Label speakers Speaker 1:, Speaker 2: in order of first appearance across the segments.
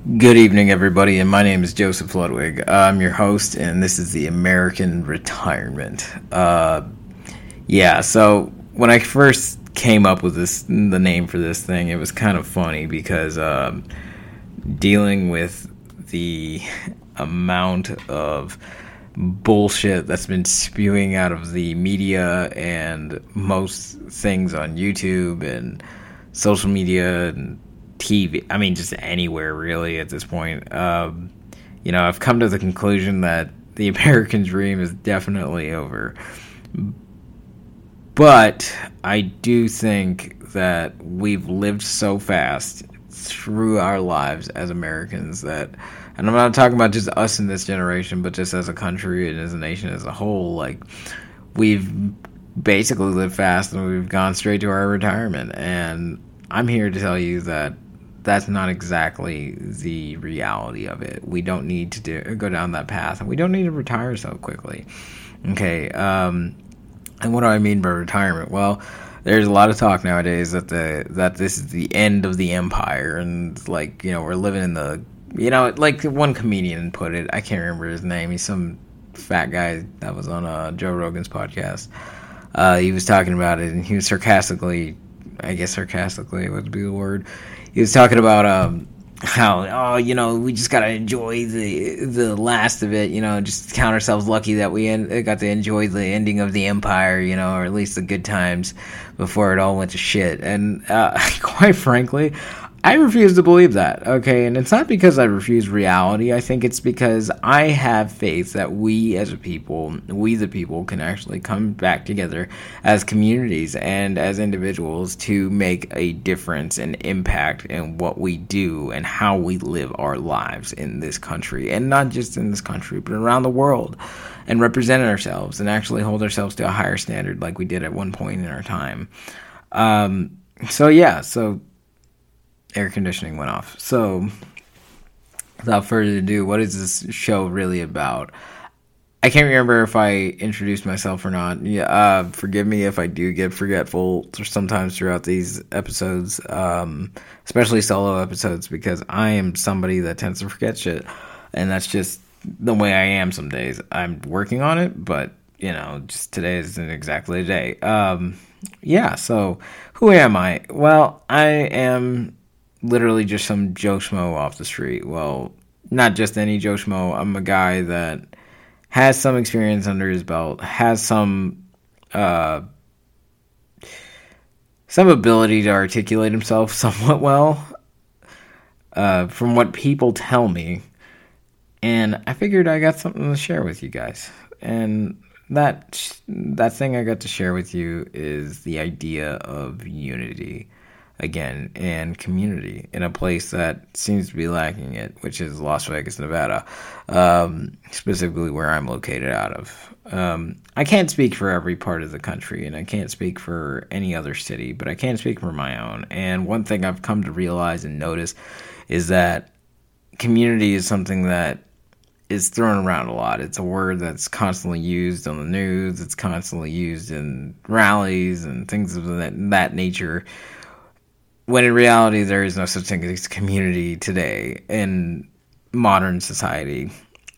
Speaker 1: Good evening, everybody, and my name is Joseph Ludwig. I'm your host, and this is the American Retirement. Uh, yeah, so when I first came up with this, the name for this thing, it was kind of funny because um, dealing with the amount of bullshit that's been spewing out of the media and most things on YouTube and social media and TV. I mean, just anywhere really at this point. Um, you know, I've come to the conclusion that the American dream is definitely over. But I do think that we've lived so fast through our lives as Americans that, and I'm not talking about just us in this generation, but just as a country and as a nation as a whole, like, we've basically lived fast and we've gone straight to our retirement. And I'm here to tell you that that's not exactly the reality of it. We don't need to do, go down that path, and we don't need to retire so quickly. Okay, um, and what do I mean by retirement? Well, there's a lot of talk nowadays that the that this is the end of the empire, and like you know we're living in the you know like one comedian put it. I can't remember his name. He's some fat guy that was on uh, Joe Rogan's podcast. Uh, he was talking about it, and he was sarcastically, I guess sarcastically would be the word he was talking about um, how oh you know we just gotta enjoy the the last of it you know just count ourselves lucky that we en- got to enjoy the ending of the empire you know or at least the good times before it all went to shit. And uh, quite frankly I refuse to believe that, okay? And it's not because I refuse reality. I think it's because I have faith that we as a people, we the people, can actually come back together as communities and as individuals to make a difference and impact in what we do and how we live our lives in this country. And not just in this country, but around the world. And represent ourselves and actually hold ourselves to a higher standard like we did at one point in our time. Um, so, yeah, so air conditioning went off. So, without further ado, what is this show really about? I can't remember if I introduced myself or not. Yeah, uh, forgive me if I do get forgetful sometimes throughout these episodes, um, especially solo episodes, because I am somebody that tends to forget shit, and that's just the way I am. Some days I'm working on it, but you know, just today isn't exactly a day. Um, yeah. So, who am I? Well, I am literally just some Joe Schmo off the street. Well, not just any Joe Schmo. I'm a guy that has some experience under his belt, has some uh, some ability to articulate himself somewhat well, uh, from what people tell me. And I figured I got something to share with you guys. And that that thing I got to share with you is the idea of unity again and community in a place that seems to be lacking it, which is Las Vegas, Nevada, um, specifically where I'm located out of. Um, I can't speak for every part of the country, and I can't speak for any other city, but I can speak for my own. And one thing I've come to realize and notice is that community is something that is thrown around a lot. It's a word that's constantly used on the news. It's constantly used in rallies and things of that, that nature when in reality there is no such thing as community today in modern society.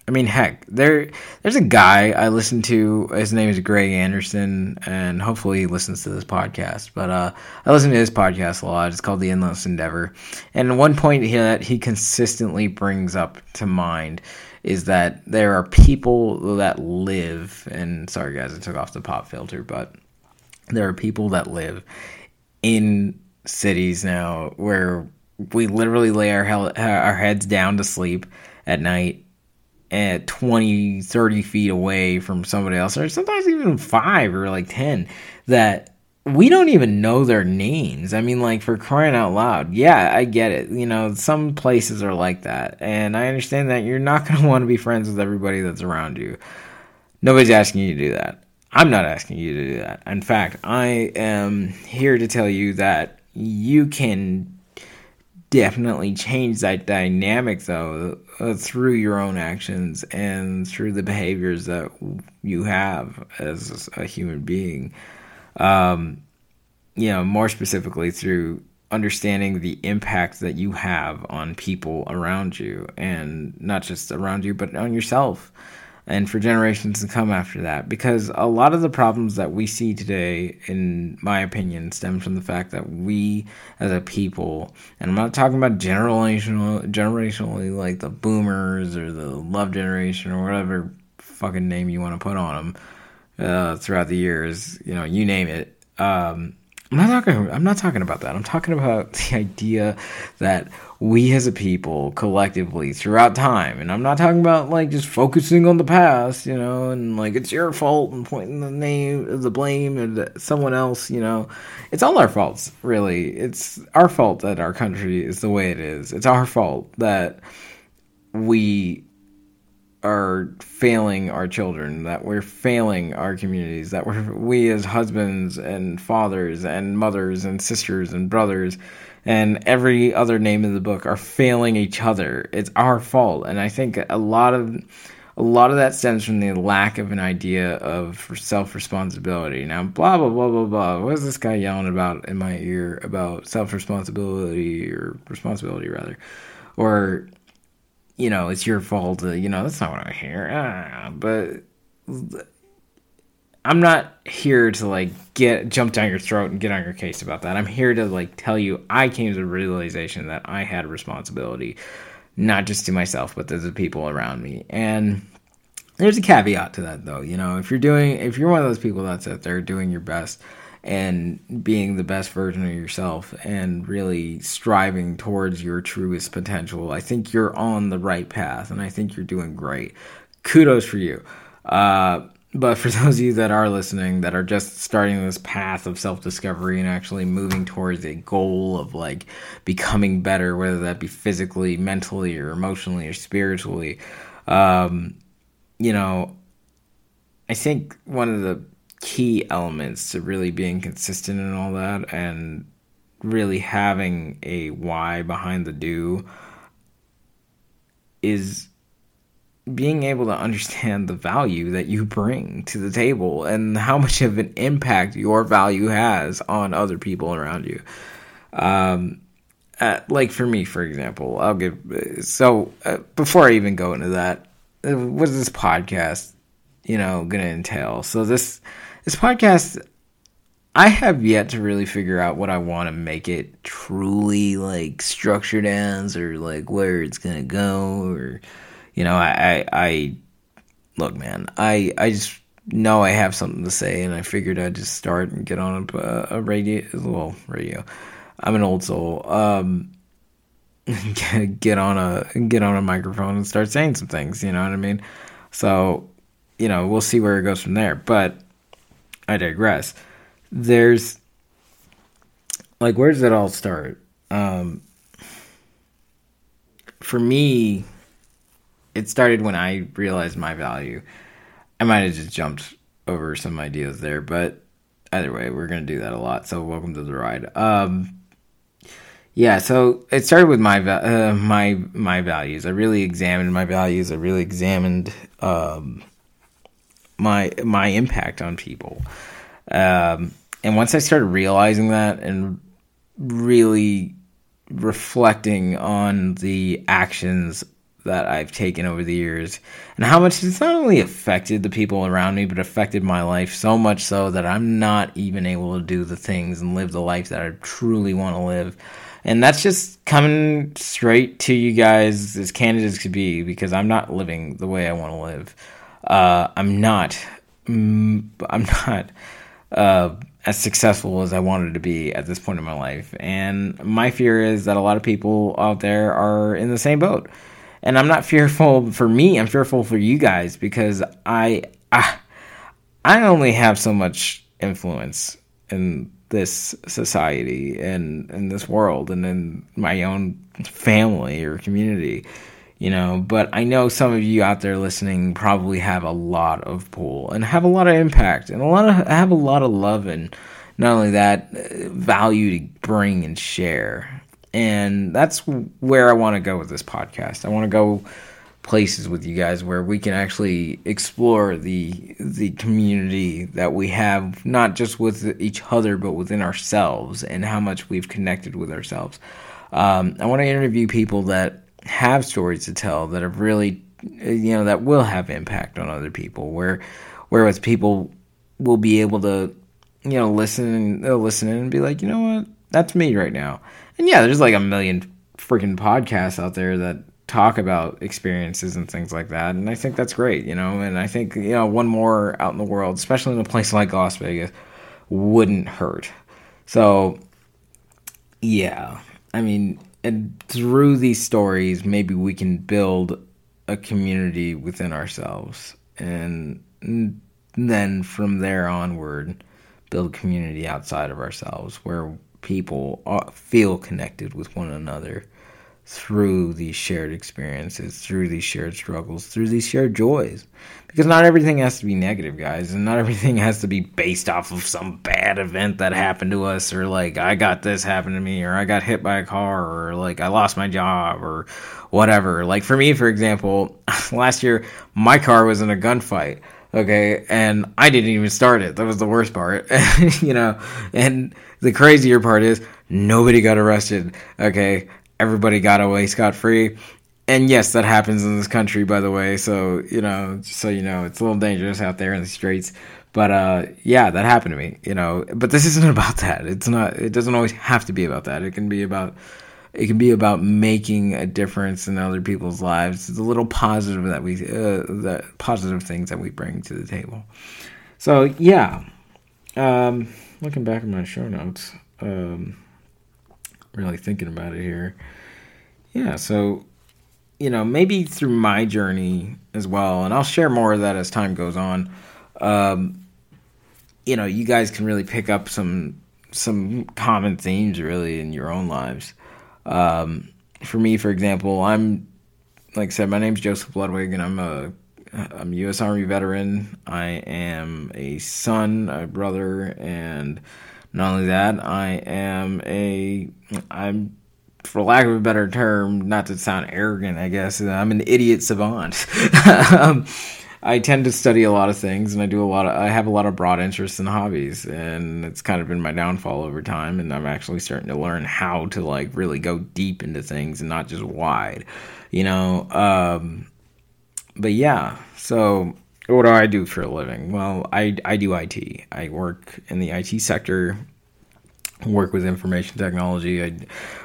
Speaker 1: I mean, heck, there there's a guy I listen to. His name is Greg Anderson, and hopefully he listens to this podcast. But uh, I listen to his podcast a lot. It's called The Endless Endeavor, and one point he, that he consistently brings up to mind is that there are people that live. And sorry, guys, I took off the pop filter, but there are people that live in cities now where we literally lay our our heads down to sleep at night at 20 30 feet away from somebody else or sometimes even 5 or like 10 that we don't even know their names. I mean, like for crying out loud. Yeah, I get it. You know, some places are like that. And I understand that you're not going to want to be friends with everybody that's around you. Nobody's asking you to do that. I'm not asking you to do that. In fact, I am here to tell you that you can definitely change that dynamic though uh, through your own actions and through the behaviors that you have as a human being. Um, you know more specifically through understanding the impact that you have on people around you and not just around you but on yourself and for generations to come after that. Because a lot of the problems that we see today in my opinion stem from the fact that we as a people and i'm not talking about generational generationally like the boomers or the love generation or whatever fucking name you want to put on them uh, throughout the years you know you name it um, I'm not talking. I'm not talking about that. I'm talking about the idea that we as a people collectively throughout time, and I'm not talking about like just focusing on the past, you know, and like it's your fault and pointing the name, the blame at someone else, you know. It's all our faults, really. It's our fault that our country is the way it is. It's our fault that we are failing our children, that we're failing our communities, that we're we as husbands and fathers and mothers and sisters and brothers and every other name in the book are failing each other. It's our fault. And I think a lot of a lot of that stems from the lack of an idea of self responsibility. Now, blah blah blah blah blah. What is this guy yelling about in my ear about self responsibility or responsibility rather, or you know, it's your fault. you know, that's not what I hear. Ah, but I'm not here to like get jump down your throat and get on your case about that. I'm here to like tell you I came to the realization that I had responsibility, not just to myself, but to the people around me. And there's a caveat to that though. You know, if you're doing if you're one of those people that's out there doing your best and being the best version of yourself and really striving towards your truest potential, I think you're on the right path and I think you're doing great. Kudos for you. Uh, but for those of you that are listening that are just starting this path of self discovery and actually moving towards a goal of like becoming better, whether that be physically, mentally, or emotionally, or spiritually, um, you know, I think one of the key elements to really being consistent and all that and really having a why behind the do is being able to understand the value that you bring to the table and how much of an impact your value has on other people around you. Um, uh, like for me, for example, I'll give so uh, before I even go into that, uh, what is this podcast, you know, going to entail? So this this podcast, I have yet to really figure out what I want to make it truly like structured as, or like where it's gonna go, or you know, I, I, I look, man, I, I just know I have something to say, and I figured I'd just start and get on a, a radio, well, radio. I'm an old soul. Um, get, get on a get on a microphone and start saying some things. You know what I mean? So, you know, we'll see where it goes from there. But I digress. There's like where does it all start? Um for me, it started when I realized my value. I might have just jumped over some ideas there, but either way, we're gonna do that a lot. So welcome to the ride. Um, yeah, so it started with my uh, my my values. I really examined my values. I really examined um, my my impact on people. Um, and once I started realizing that and really reflecting on the actions that I've taken over the years and how much it's not only affected the people around me, but affected my life so much so that I'm not even able to do the things and live the life that I truly want to live. And that's just coming straight to you guys as candid as could be because I'm not living the way I want to live. Uh, I'm not. Mm, I'm not uh, as successful as I wanted to be at this point in my life. And my fear is that a lot of people out there are in the same boat. And I'm not fearful for me, I'm fearful for you guys because I I, I only have so much influence in this society and in this world and in my own family or community you know but i know some of you out there listening probably have a lot of pull and have a lot of impact and a lot of have a lot of love and not only that uh, value to bring and share. And that's where i want to go with this podcast. I want to go places with you guys where we can actually explore the the community that we have not just with each other but within ourselves and how much we've connected with ourselves. Um, i want to interview people that have stories to tell that have really you know that will have impact on other people where whereas people will be able to you know listen and they'll listen and be like you know what that's me right now and yeah there's like a million freaking podcasts out there that talk about experiences and things like that. And I think that's great, you know. And I think, you know, one more out in the world, especially in a place like Las Vegas, wouldn't hurt. So, yeah. I mean, and through these stories, maybe we can build a community within ourselves. And then from there onward, build a community outside of ourselves where people feel connected with one another through these shared experiences, through these shared struggles, through these shared joys. Because not everything has to be negative, guys, and not everything has to be based off of some bad event that happened to us, or like I got this happen to me, or I got hit by a car, or like I lost my job, or whatever. Like for me, for example, last year my car was in a gunfight. Okay, and I didn't even start it. That was the worst part, you know. And the crazier part is nobody got arrested. Okay, everybody got away scot free. And yes, that happens in this country, by the way. So you know, so you know, it's a little dangerous out there in the streets. But uh, yeah, that happened to me. You know, but this isn't about that. It's not. It doesn't always have to be about that. It can be about. It can be about making a difference in other people's lives. A little positive that we, uh, the positive things that we bring to the table. So yeah, um, looking back at my show notes, um, really thinking about it here. Yeah, so you know, maybe through my journey as well, and I'll share more of that as time goes on. Um, you know, you guys can really pick up some some common themes really in your own lives. Um, for me, for example, I'm like I said, my name's Joseph Ludwig, and I'm a I'm a U.S. Army veteran. I am a son, a brother, and not only that, I am a I'm for lack of a better term, not to sound arrogant, I guess, I'm an idiot savant. um, I tend to study a lot of things, and I do a lot of. I have a lot of broad interests and hobbies, and it's kind of been my downfall over time. And I'm actually starting to learn how to like really go deep into things and not just wide, you know. Um, but yeah, so what do I do for a living? Well, I I do IT. I work in the IT sector work with information technology. I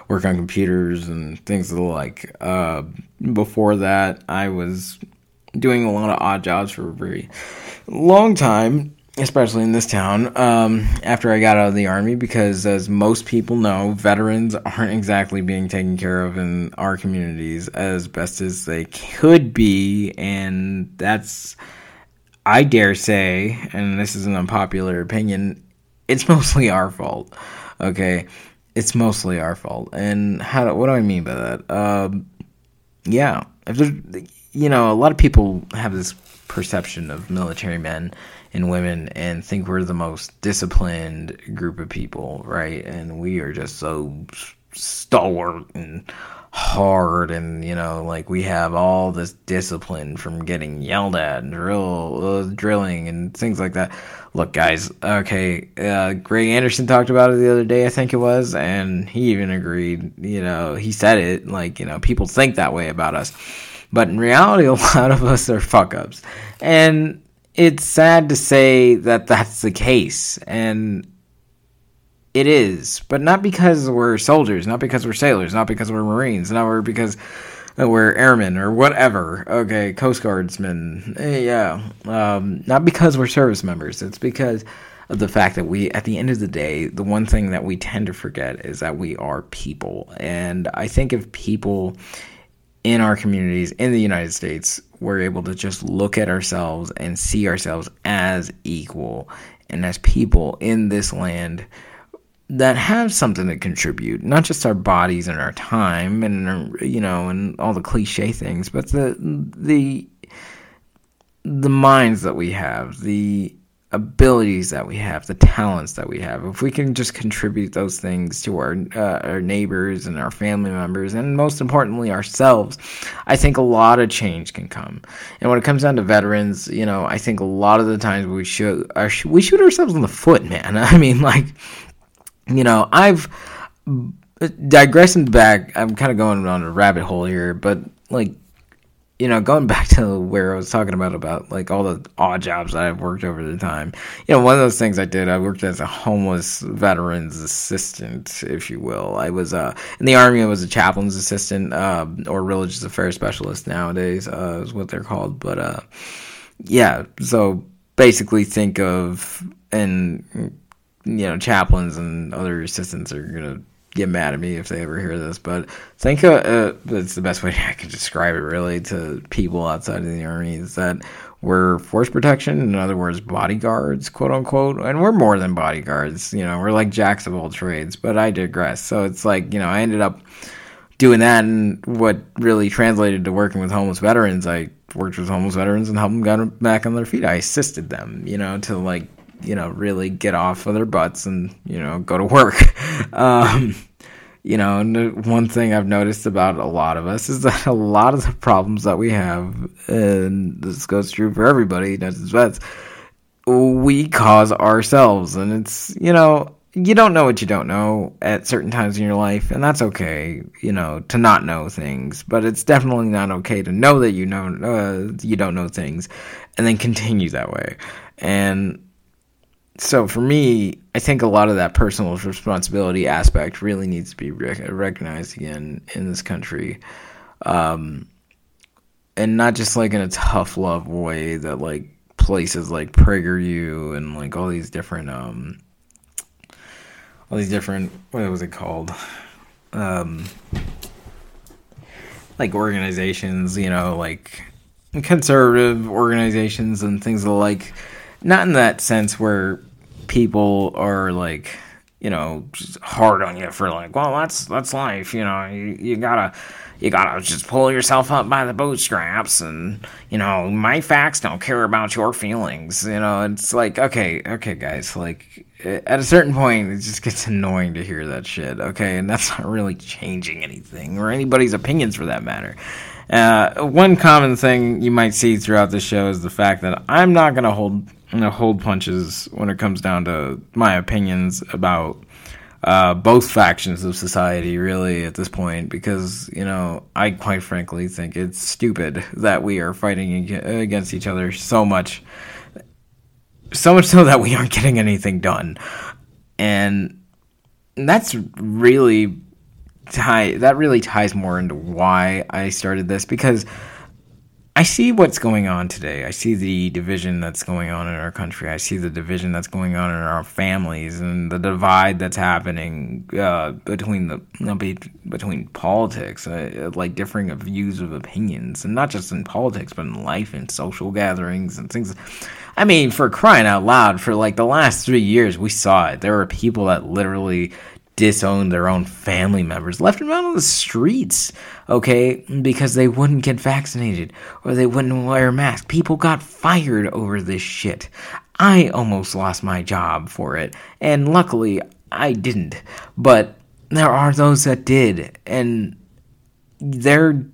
Speaker 1: work on computers and things of the like. Uh, before that, I was doing a lot of odd jobs for a very long time, especially in this town. Um, after I got out of the army, because as most people know, veterans aren't exactly being taken care of in our communities as best as they could be, and that's. I dare say, and this is an unpopular opinion, it's mostly our fault. Okay, it's mostly our fault. And how? Do, what do I mean by that? Um, yeah, if you know, a lot of people have this perception of military men and women and think we're the most disciplined group of people, right? And we are just so stalwart and hard and you know like we have all this discipline from getting yelled at and drill uh, drilling and things like that. Look guys okay uh, greg anderson talked about it the other day i think it was and he even agreed you know he said it like you know people think that way about us. But in reality a lot of us are fuck ups and it's sad to say that that's the case. And it is, but not because we're soldiers, not because we're sailors, not because we're Marines, not we're because we're airmen or whatever. Okay, Coast Guardsmen, eh, yeah, um, not because we're service members. It's because of the fact that we, at the end of the day, the one thing that we tend to forget is that we are people, and I think if people in our communities in the United States were able to just look at ourselves and see ourselves as equal and as people in this land that have something to contribute, not just our bodies and our time and you know and all the cliche things, but the the the minds that we have, the abilities that we have, the talents that we have, if we can just contribute those things to our uh, our neighbors and our family members, and most importantly ourselves, I think a lot of change can come. And when it comes down to veterans, you know, I think a lot of the times we shoot our, we shoot ourselves in the foot, man. I mean, like, you know, I've digressing back. I'm kind of going on a rabbit hole here, but like you know, going back to where I was talking about about like all the odd jobs that I've worked over the time. You know, one of those things I did, I worked as a homeless veterans assistant, if you will. I was uh, in the army. I was a chaplain's assistant uh, or religious affairs specialist nowadays uh, is what they're called. But uh, yeah, so basically think of and you know chaplains and other assistants are gonna get mad at me if they ever hear this, but think uh, uh, that's the best way I can describe it really to people outside of the army is that we're force protection, in other words, bodyguards, quote unquote, and we're more than bodyguards. You know, we're like jacks of all trades. But I digress. So it's like you know, I ended up doing that, and what really translated to working with homeless veterans, I worked with homeless veterans and helped them get back on their feet. I assisted them, you know, to like you know really get off of their butts and you know go to work. Um, you know, one thing I've noticed about a lot of us is that a lot of the problems that we have, and this goes true for everybody, not just we cause ourselves. And it's, you know, you don't know what you don't know at certain times in your life, and that's okay, you know, to not know things. But it's definitely not okay to know that you know uh, you don't know things, and then continue that way. And so for me, I think a lot of that personal responsibility aspect really needs to be rec- recognized again in this country, um, and not just like in a tough love way that like places like PragerU and like all these different um, all these different what was it called, um, like organizations, you know, like conservative organizations and things like not in that sense where people are like you know hard on you for like well that's that's life you know you, you gotta you gotta just pull yourself up by the bootstraps and you know my facts don't care about your feelings you know? It's like okay okay guys like at a certain point it just gets annoying to hear that shit okay? And that's not really changing anything or anybody's opinions for that matter. Uh, one common thing you might see throughout the show is the fact that i'm not gonna hold you know, hold punches when it comes down to my opinions about uh, both factions of society, really, at this point, because, you know, I quite frankly think it's stupid that we are fighting against each other so much. So much so that we aren't getting anything done. And that's really tie that really ties more into why I started this because I see what's going on today. I see the division that's going on in our country. I see the division that's going on in our families and the divide that's happening uh, between the know, between politics, uh, like differing of views of opinions, and not just in politics, but in life and social gatherings and things. I mean, for crying out loud, for like the last three years, we saw it. There were people that literally disowned their own family members, left them out on the streets, okay, because they wouldn't get vaccinated or they wouldn't wear a mask. People got fired over this shit. I almost lost my job for it, and luckily I didn't. But there are those that did, and they're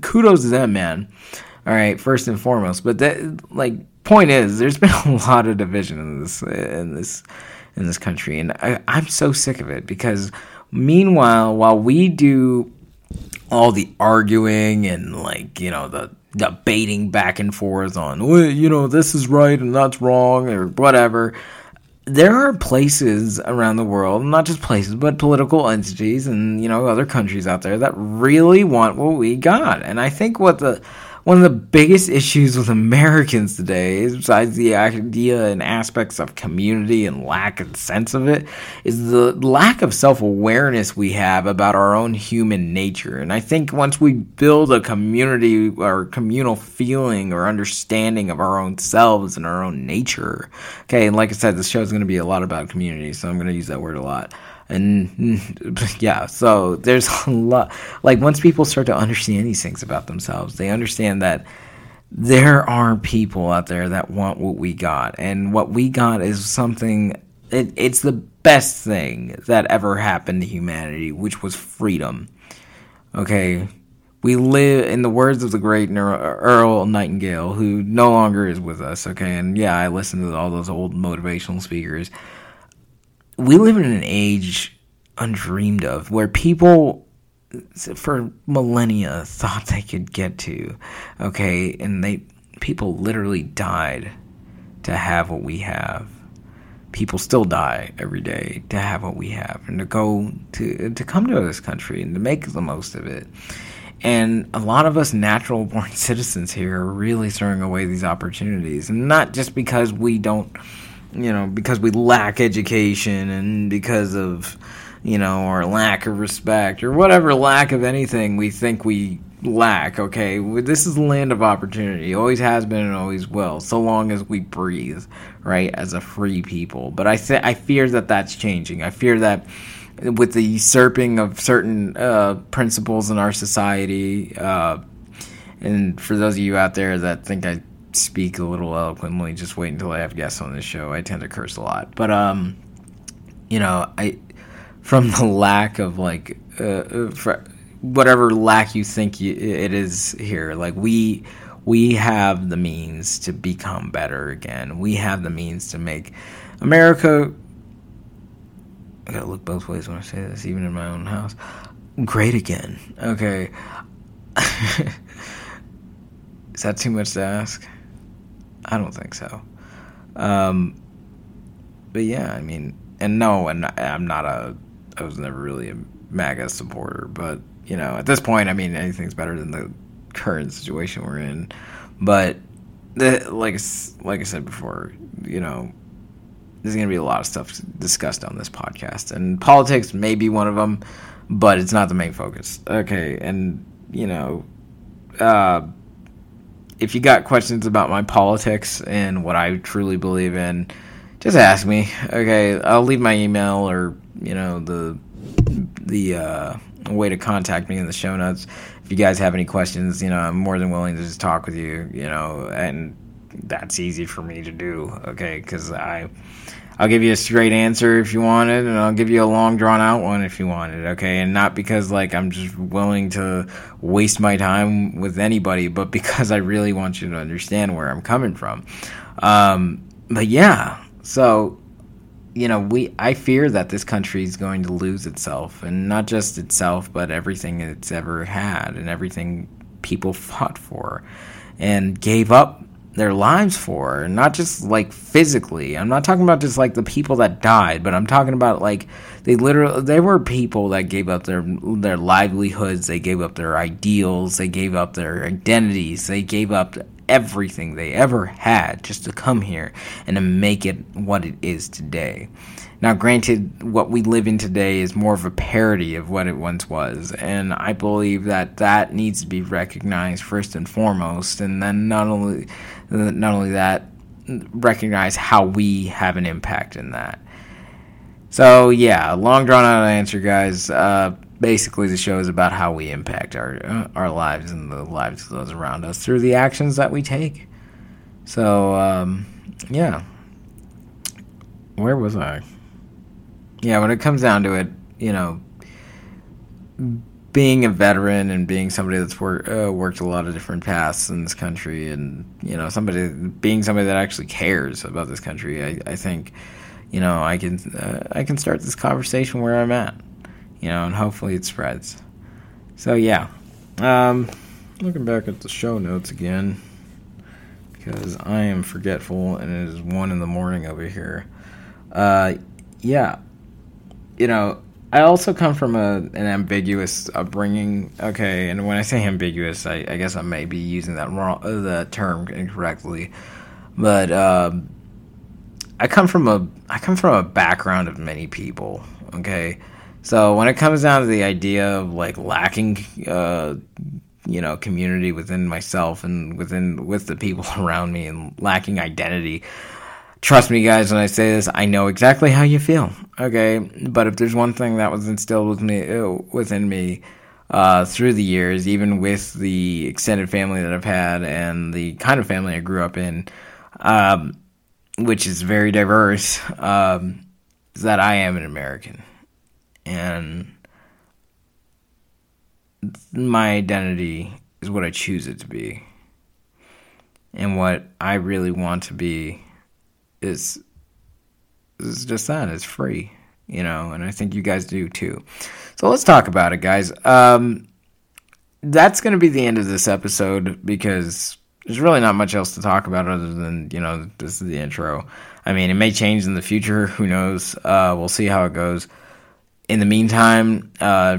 Speaker 1: kudos to them, man. All right, first and foremost, but that like point is, there's been a lot of division in this in this in this country. And I, I'm so sick of it because meanwhile, while we do all the arguing and like, you know, the debating back and forth on, well, you know, this is right and that's wrong or whatever. There are places around the world, not just places, but political entities and, you know, other countries out there that really want what we got. And I think what the one of the biggest issues with Americans today, besides the idea and aspects of community and lack of sense of it, is the lack of self awareness we have about our own human nature. And I think once we build a community or communal feeling or understanding of our own selves and our own nature, okay, and like I said, this show is going to be a lot about community, so I'm going to use that word a lot and yeah so there's a lot like once people start to understand these things about themselves they understand that there are people out there that want what we got, and what we got is something. It, it's the best thing that ever happened to humanity, which was freedom. Okay, we live in the words of the great Earl Nightingale, who no longer is with us. Okay, and yeah, I listen to all those old motivational speakers. We live in an age undreamed of where people for millennia thought they could get to. Okay, and they people literally died to have what we have. People still die every day to have what we have and to go to to come to this country and to make the most of it. And a lot of us natural born citizens here are really throwing away these opportunities. And not just because we don't, you know, because we lack education and because of you know, or lack of respect, or whatever lack of anything we think we lack, okay? This is the land of opportunity. It always has been and always will, so long as we breathe, right, as a free people. But I, th- I fear that that's changing. I fear that with the usurping of certain uh, principles in our society, uh, and for those of you out there that think I speak a little eloquently, just wait until I have guests on this show. I tend to curse a lot. But, um, you know, I from the lack of like uh, uh whatever lack you think you, it is here. Like we we have the means to become better again. We have the means to make America. I gotta look both ways when I say this, even in my own house. Great again. Okay. is that too much to ask? I don't think so. Um, but yeah, I mean, and no, and I'm not a I was never really a MAGA supporter, but you know, at this point, I mean, anything's better than the current situation we're in. But the, like like I said before, you know, there's going to be a lot of stuff discussed on this podcast, and politics may be one of them, but it's not the main focus. Okay, and you know, uh, if you got questions about my politics and what I truly believe in, just ask me. Okay, I'll leave my email or you know the the uh, way to contact me in the show notes. If you guys have any questions, you know, I'm more than willing to just talk with you. You know, and that's easy for me to do. Okay, because I. I'll give you a straight answer if you want it, and I'll give you a long drawn out one if you want it, okay? And not because like I'm just willing to waste my time with anybody, but because I really want you to understand where I'm coming from. Um, but yeah, so you know, we I fear that this country is going to lose itself, and not just itself, but everything it's ever had, and everything people fought for, and gave up their lives for, not just like physically. I'm not talking about just like the people that died, but I'm talking about like they literally they were people that gave up their their livelihoods, they gave up their ideals, they gave up their identities, they gave up everything they ever had just to come here and to make it what it is today. Now, granted, what we live in today is more of a parody of what it once was, and I believe that that needs to be recognized first and foremost, and then not only not only that, recognize how we have an impact in that. So yeah, long drawn out answer, guys. Uh, basically the show is about how we impact our uh, our lives and the lives of those around us through the actions that we take. So um, yeah, where was I? Yeah, when it comes down to it, you know, being a veteran and being somebody that's worked uh, worked a lot of different paths in this country, and you know, somebody being somebody that actually cares about this country, I, I think, you know, I can uh, I can start this conversation where I'm at you know, and hopefully it spreads. So yeah, um, looking back at the show notes again because I am forgetful and it is one in the morning over here. Uh, yeah, you know, I also come from a an ambiguous upbringing. Okay, and when I say ambiguous, I, I guess I may be using that wrong, uh, the term incorrectly, but uh, I come from a I come from a background of many people. Okay, so when it comes down to the idea of like lacking, uh, you know, community within myself and within with the people around me and lacking identity, trust me, guys, when I say this, I know exactly how you feel. Okay, but if there's one thing that was instilled with me uh, within me uh, through the years, even with the extended family that I've had and the kind of family I grew up in, um, which is very diverse, um, is that I am an American. And my identity is what I choose it to be. And what I really want to be is is just that. It's free, you know, and I think you guys do too. So let's talk about it, guys. Um, that's going to be the end of this episode because there's really not much else to talk about other than you know this is the intro. I mean, it may change in the future. Who knows? Uh, we'll see how it goes. In the meantime, uh,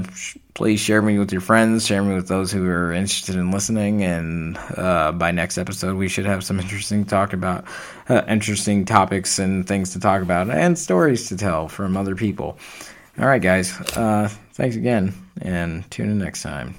Speaker 1: please share me with your friends, share me with those who are interested in listening, and uh, by next episode, we should have some interesting talk about uh, interesting topics and things to talk about, and stories to tell from other people. All right, guys. Uh, thanks again, and tune in next time.